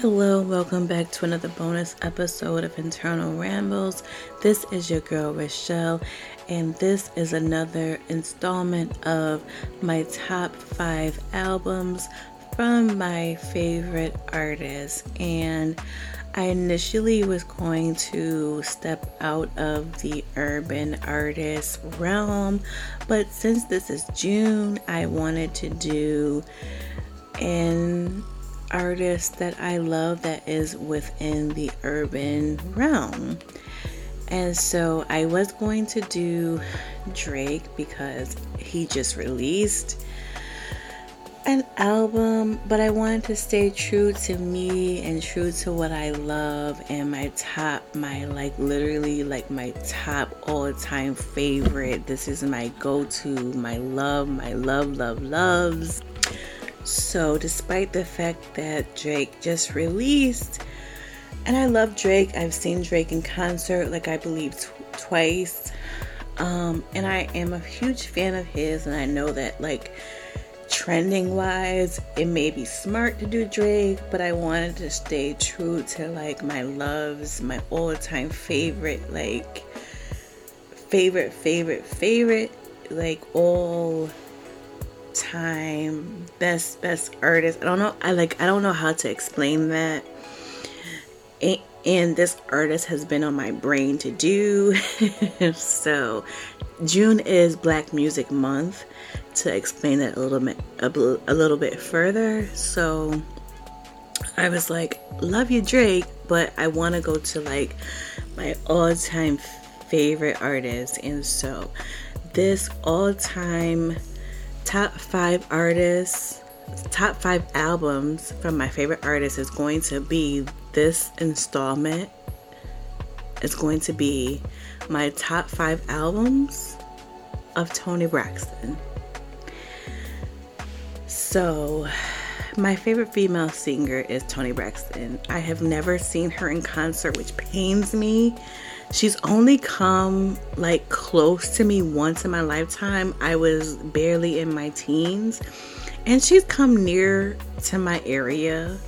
Hello, welcome back to another bonus episode of Internal Rambles. This is your girl Rochelle, and this is another installment of my top five albums from my favorite artists. And I initially was going to step out of the urban artist realm, but since this is June, I wanted to do an artist that I love that is within the urban realm. And so I was going to do Drake because he just released an album, but I wanted to stay true to me and true to what I love and my top, my like literally like my top all time favorite. This is my go to, my love, my love, love, loves. So, despite the fact that Drake just released, and I love Drake, I've seen Drake in concert, like I believe tw- twice. Um, and I am a huge fan of his, and I know that, like, trending wise, it may be smart to do Drake, but I wanted to stay true to like my loves, my all time favorite, like, favorite, favorite, favorite, like, all time best best artist. I don't know i like i don't know how to explain that. And, and this artist has been on my brain to do. So june is black music month to explain that a little bit a, a little bit further. So i was like love you drake but i want to go to like my all-time favorite artist. And so this all-time top five artists, top five albums from my favorite artists is going to be this installment. It's going to be my top five albums of Toni Braxton. So, my favorite female singer is Toni Braxton. I have never seen her in concert, which pains me She's only come like close to me once in my lifetime. I was barely in my teens. And she's come near to my area,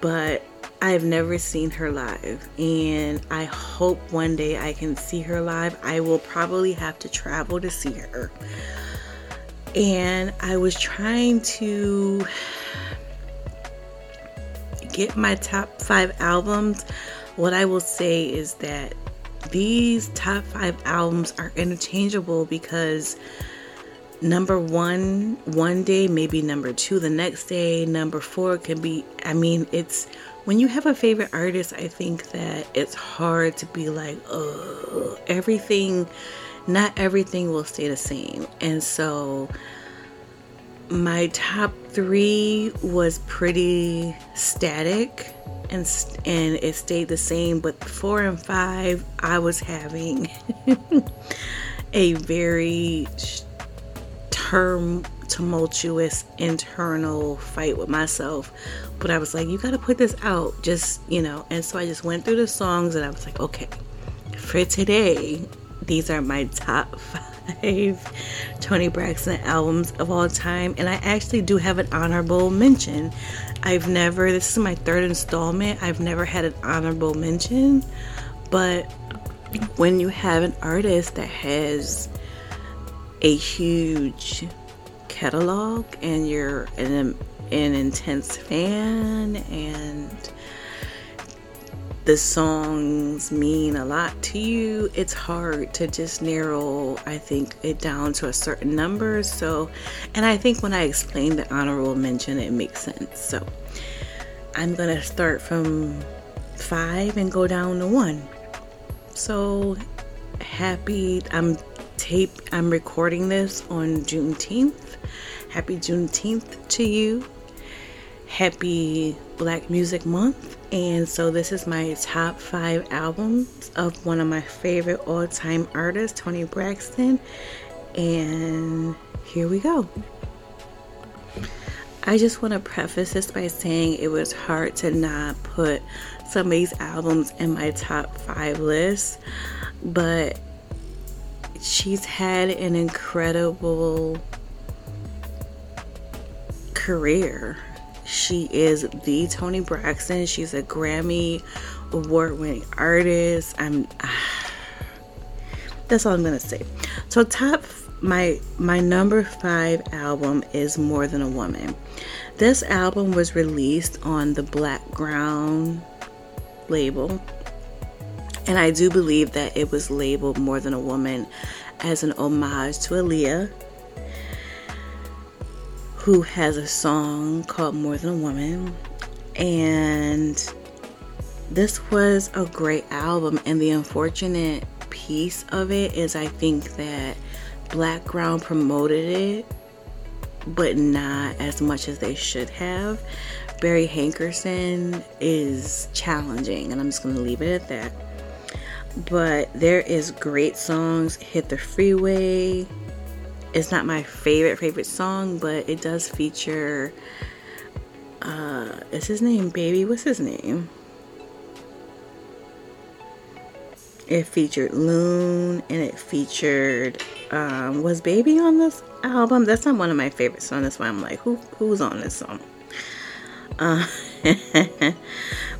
but I've never seen her live. And I hope one day I can see her live. I will probably have to travel to see her. And I was trying to get my top five albums what I will say is that these top five albums are interchangeable because number one one day maybe number two the next day number four can be i mean it's when you have a favorite artist i think that it's hard to be like oh everything not everything will stay the same. And so my top three was pretty static and and it stayed the same but four and five i was having a very term tumultuous internal fight with myself. But i was like you got to put this out just you know and so i just went through the songs and i was like okay for today these are my top five Toni Braxton albums of all time, and I actually do have an honorable mention. I've never, this is my third installment, I've never had an honorable mention, but when you have an artist that has a huge catalog and you're an, an intense fan and the songs mean a lot to you, it's hard to just narrow, I think, it down to a certain number. So, and I think when I explain the honorable mention, it makes sense. So, I'm going to start from five and go down to one. So, happy, I'm tape, I'm recording this on Juneteenth. Happy Juneteenth to you. Happy Black Music Month and so, this is my top five albums of one of my favorite all time artists, Toni Braxton. And here we go. I just want to preface this by saying it was hard to not put some of these albums in my top five list, but she's had an incredible career She is the Toni Braxton. She's a Grammy award winning artist. I'm that's all I'm gonna say. So top my my number five album is More Than a Woman. This album was released on the Blackground label. And I do believe that it was labeled More Than a Woman as an homage to Aaliyah, who has a song called More Than a Woman. And this was a great album. And the unfortunate piece of it is I think that Blackground promoted it, but not as much as they should have. Barry Hankerson is challenging, and I'm just going to leave it at that but there is great songs hit the freeway it's not my favorite favorite song but it does feature uh is his name baby? What's his name? It featured Loon and it featured um was baby on this album? That's not one of my favorite songs that's why i'm like who who's on this song? Uh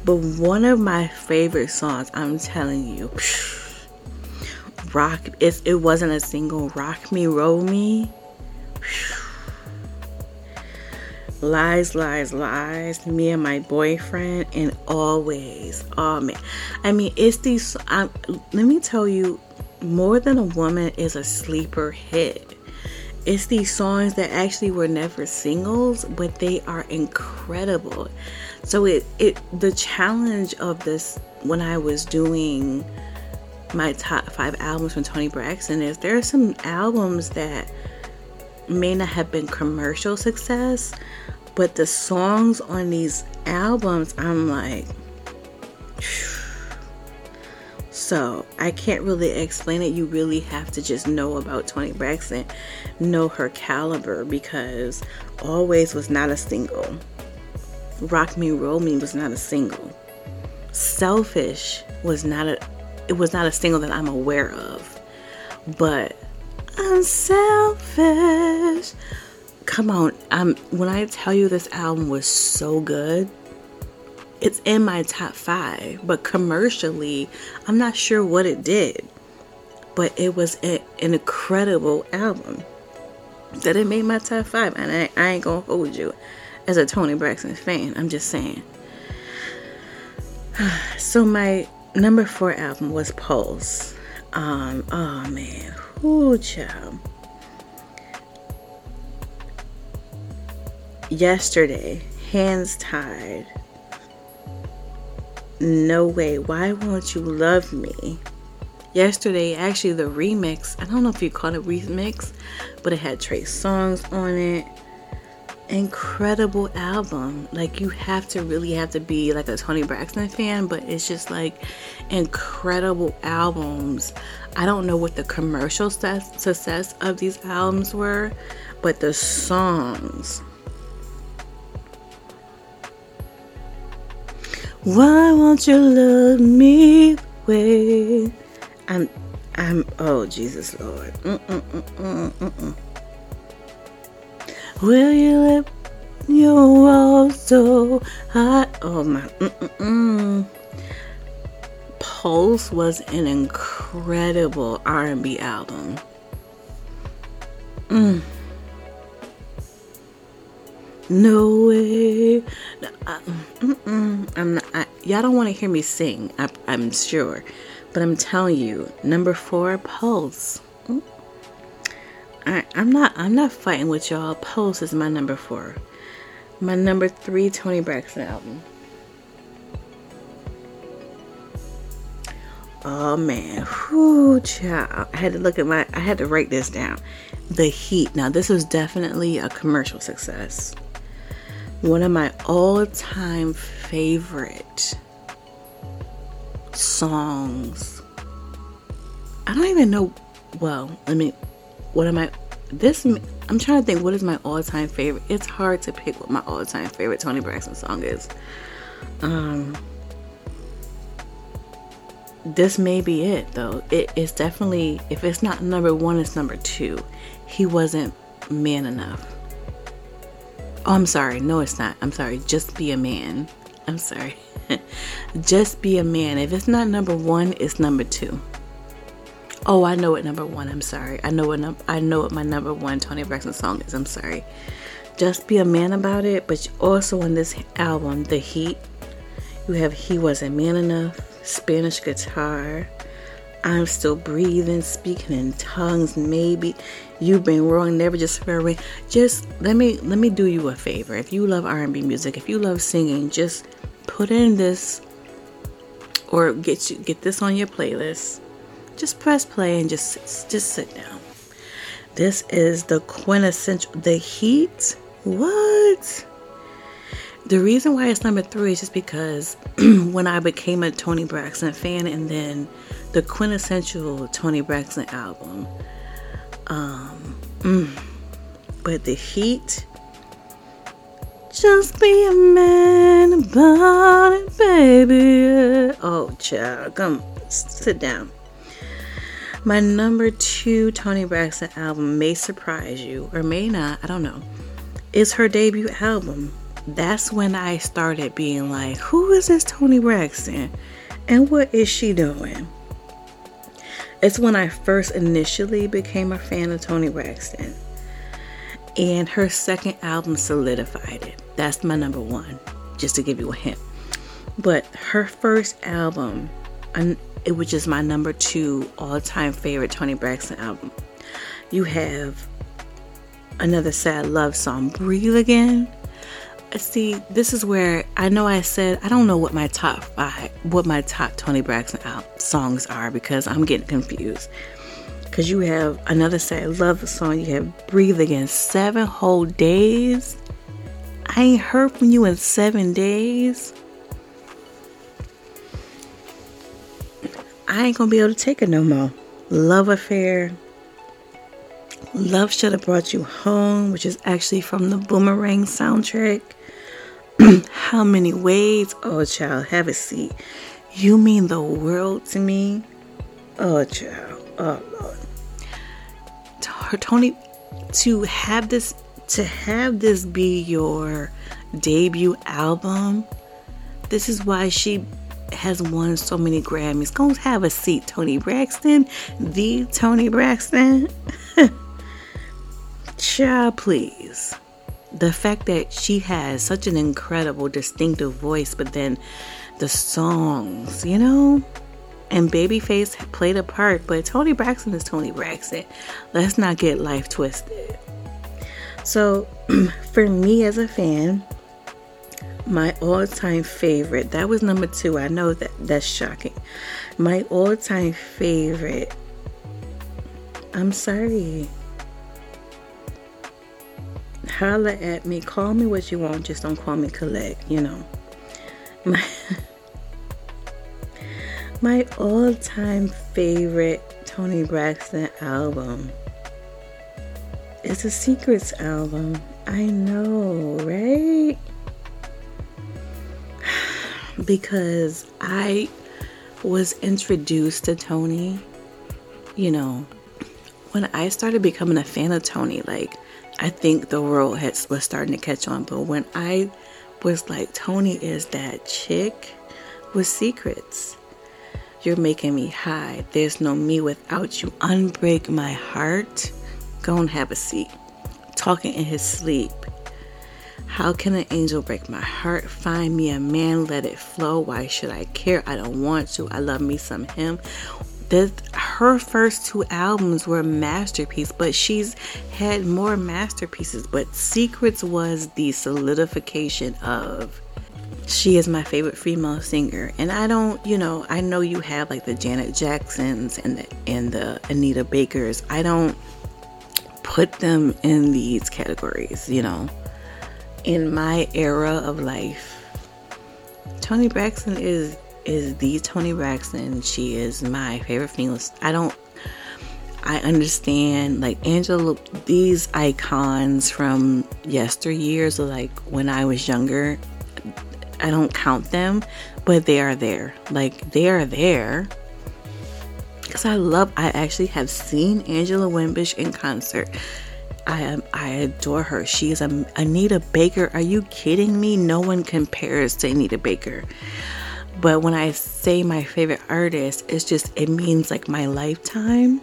But one of my favorite songs, I'm telling you, rock. It, it wasn't a single. Rock me, roll me. Lies, lies, lies. Me and my boyfriend, and always. Oh man, I mean, it's these. I, let me tell you, more than a woman is a sleeper hit it's these songs that actually were never singles but they are incredible so it it the challenge of this when I was doing my top five albums from Toni Braxton is there are some albums that may not have been commercial success, but the songs on these albums, I'm like, so I can't really explain it. You really have to just know about Toni Braxton, know her caliber because Always was not a single. Rock Me Roll Me was not a single. Selfish was not a it was not a single that I'm aware of. But I'm selfish. Come on, I'm when I tell you this album was so good, it's in my top 5, but commercially, I'm not sure what it did. But it was a, an incredible album that it made my top 5 and I, I ain't to hold you as a Toni Braxton fan. I'm just saying. So my number four album was Pulse. Um, oh man, whoo child. Yesterday, hands tied. No way. Why won't you love me? Yesterday, actually, the remix. I don't know if you call it remix, but it had Trey Songz on it incredible album. Like you have to really have to be like a Toni Braxton fan, but it's just like incredible albums. I don't know what the commercial success of these albums were, but the songs. Why won't you love me way? I'm, I'm. Oh Jesus Lord. Mm-mm-mm-mm-mm. Will you let your walls so hot? Oh my. Mm-mm-mm. Pulse was an incredible R&B album. Mm. No way. I, am not. I, y'all don't want to hear me sing. I, am sure, but I'm telling you, number four, Pulse. I, I'm not I'm not fighting with y'all. Pulse is my number four. My number three Toni Braxton album. Oh man, whoo child. I had to look at my I had to write this down. The Heat. Now this was definitely a commercial success. One of my all-time favorite songs. I don't even know well, let me what am I this I'm trying to think what is my all-time favorite. It's hard to pick what my all-time favorite Toni Braxton song is. Um this may be it though. It is definitely if it's not number 1 it's number 2. He wasn't man enough. Oh, I'm sorry. No, it's not. I'm sorry. Just be a man. I'm sorry. Just be a man. If it's not number one, it's number two. Oh, I know what number one. I'm sorry. I know what num- I know what my number one Toni Braxton song is. I'm sorry. Just be a man about it. But also on this album, The Heat, you have He Wasn't Man Enough, Spanish Guitar, I'm Still Breathing, Speaking in Tongues, maybe you've been wrong, never just far away. Just let me let me do you a favor. If you love R&B music, if you love singing, just put in this or get you get this on your playlist. Just press play and just just sit down. This is the quintessential the heat. What? The reason why it's number three is just because when I became a Toni Braxton fan, and then the quintessential Toni Braxton album. Um, mm, but the heat. Just be a man about it, baby. Oh, child, come sit down. My number two Toni Braxton album may surprise you or may not, I don't know. Is her debut album, that's when I started being like, who is this Toni Braxton? And what is she doing? It's when I first initially became a fan of Toni Braxton. And her second album solidified it. That's my number one, just to give you a hint. But her first album, it was just my number two all time favorite Toni Braxton album. You have another sad love song, Breathe Again. I see this is where i know i said i don't know what my top five what my top Toni braxton songs are because i'm getting confused. Because you have another sad love song you have breathe again seven whole days. I ain't heard from you in seven days i ain't gonna be able to take it no more love affair Love Should Have Brought You Home, which is actually from the Boomerang soundtrack. How many ways? Oh, child, have a seat. You mean the world to me? Oh, child. Oh, Lord. Toni, to have this, to have this be your debut album, this is why she has won so many Grammys. Go have a seat, Toni Braxton. The Toni Braxton. Child, please the fact that she has such an incredible, distinctive voice, but then the songs, you know? And Babyface played a part, but Toni Braxton is Toni Braxton. Let's not get life twisted. So, for me as a fan, my all-time favorite, that was number 2. I know that that's shocking. My all-time favorite I'm sorry holla at me. Call me what you want. Just don't call me collect, you know. My, my all time favorite Toni Braxton album is a Secrets album. I know, right? Because I was introduced to Toni, you know, when I started becoming a fan of Toni, like I think the world has, was starting to catch on. But when I was like, Toni is that chick with secrets. You're making me high. There's no me without you. Unbreak my heart. Go and have a seat. Talking in his sleep. How can an angel break my heart? Find me a man, let it flow. Why should I care? I don't want to. I love me some him that her first two albums were a masterpiece, but she's had more masterpieces. But Secrets was the solidification of she is my favorite female singer. And I don't, you know, I know you have like the Janet Jacksons and the and the Anita Bakers. I don't put them in these categories, you know. In my era of life, Toni Braxton is is the Toni Braxton. She is my favorite female. I don't. I understand like Angela. These icons from yesteryears, or like when I was younger. I don't count them, but they are there. Like they are there. Because I love. I actually have seen Angela Winbush in concert. I am I adore her. She's a Anita Baker. Are you kidding me? No one compares to Anita Baker. But when I say my favorite artist, it's just it means like my lifetime.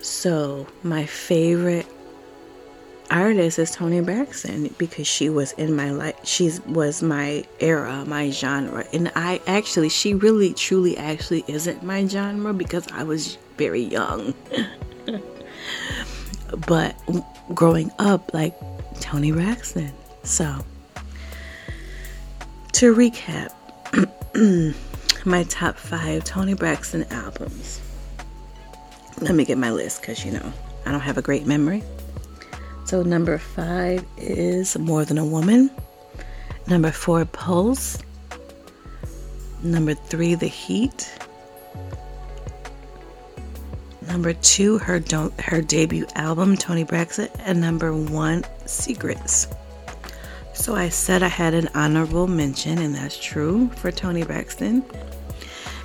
So my favorite artist is Toni Braxton because she was in my life. She was my era, my genre, and I actually, she really, truly, actually isn't my genre because I was very young. but growing up, like Toni Braxton. So to recap, my top five Toni Braxton albums. Let me get my list because you know I don't have a great memory. So, number five is More Than a Woman. Number four, Pulse. Number three, The Heat. Number two, her don't her debut album, Toni Braxton, and number one, Secrets. So I said I had an honorable mention, and that's true for Toni Braxton.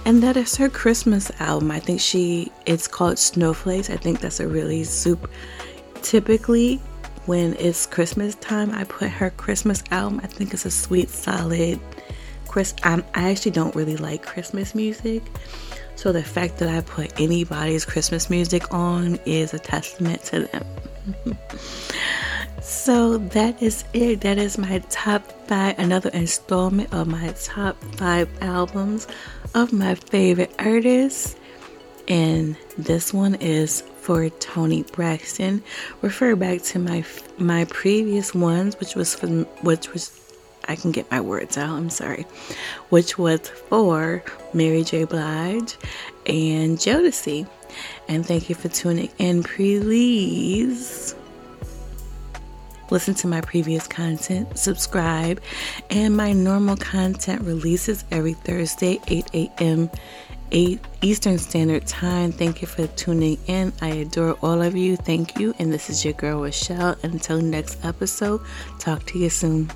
And that is her Christmas album. I think she it's called Snowflakes. I think that's a really super typically when it's Christmas time, I put her Christmas album. I think it's a sweet, solid Chris. I actually don't really like Christmas music, so the fact that I put anybody's Christmas music on is a testament to them. so that is it. That is my top five. Another installment of my top five albums of my favorite artists, and this one is for Toni Braxton. Refer back to my my previous ones, which was from which was I can get my words out. I'm sorry, which was for Mary J. Blige and Jodeci. And thank you for tuning in. Please listen to my previous content, subscribe, and my normal content releases every Thursday, 8 a.m. 8 Eastern Standard Time. Thank you for tuning in. I adore all of you. Thank you. And this is your girl, Rochelle. Until next episode, talk to you soon.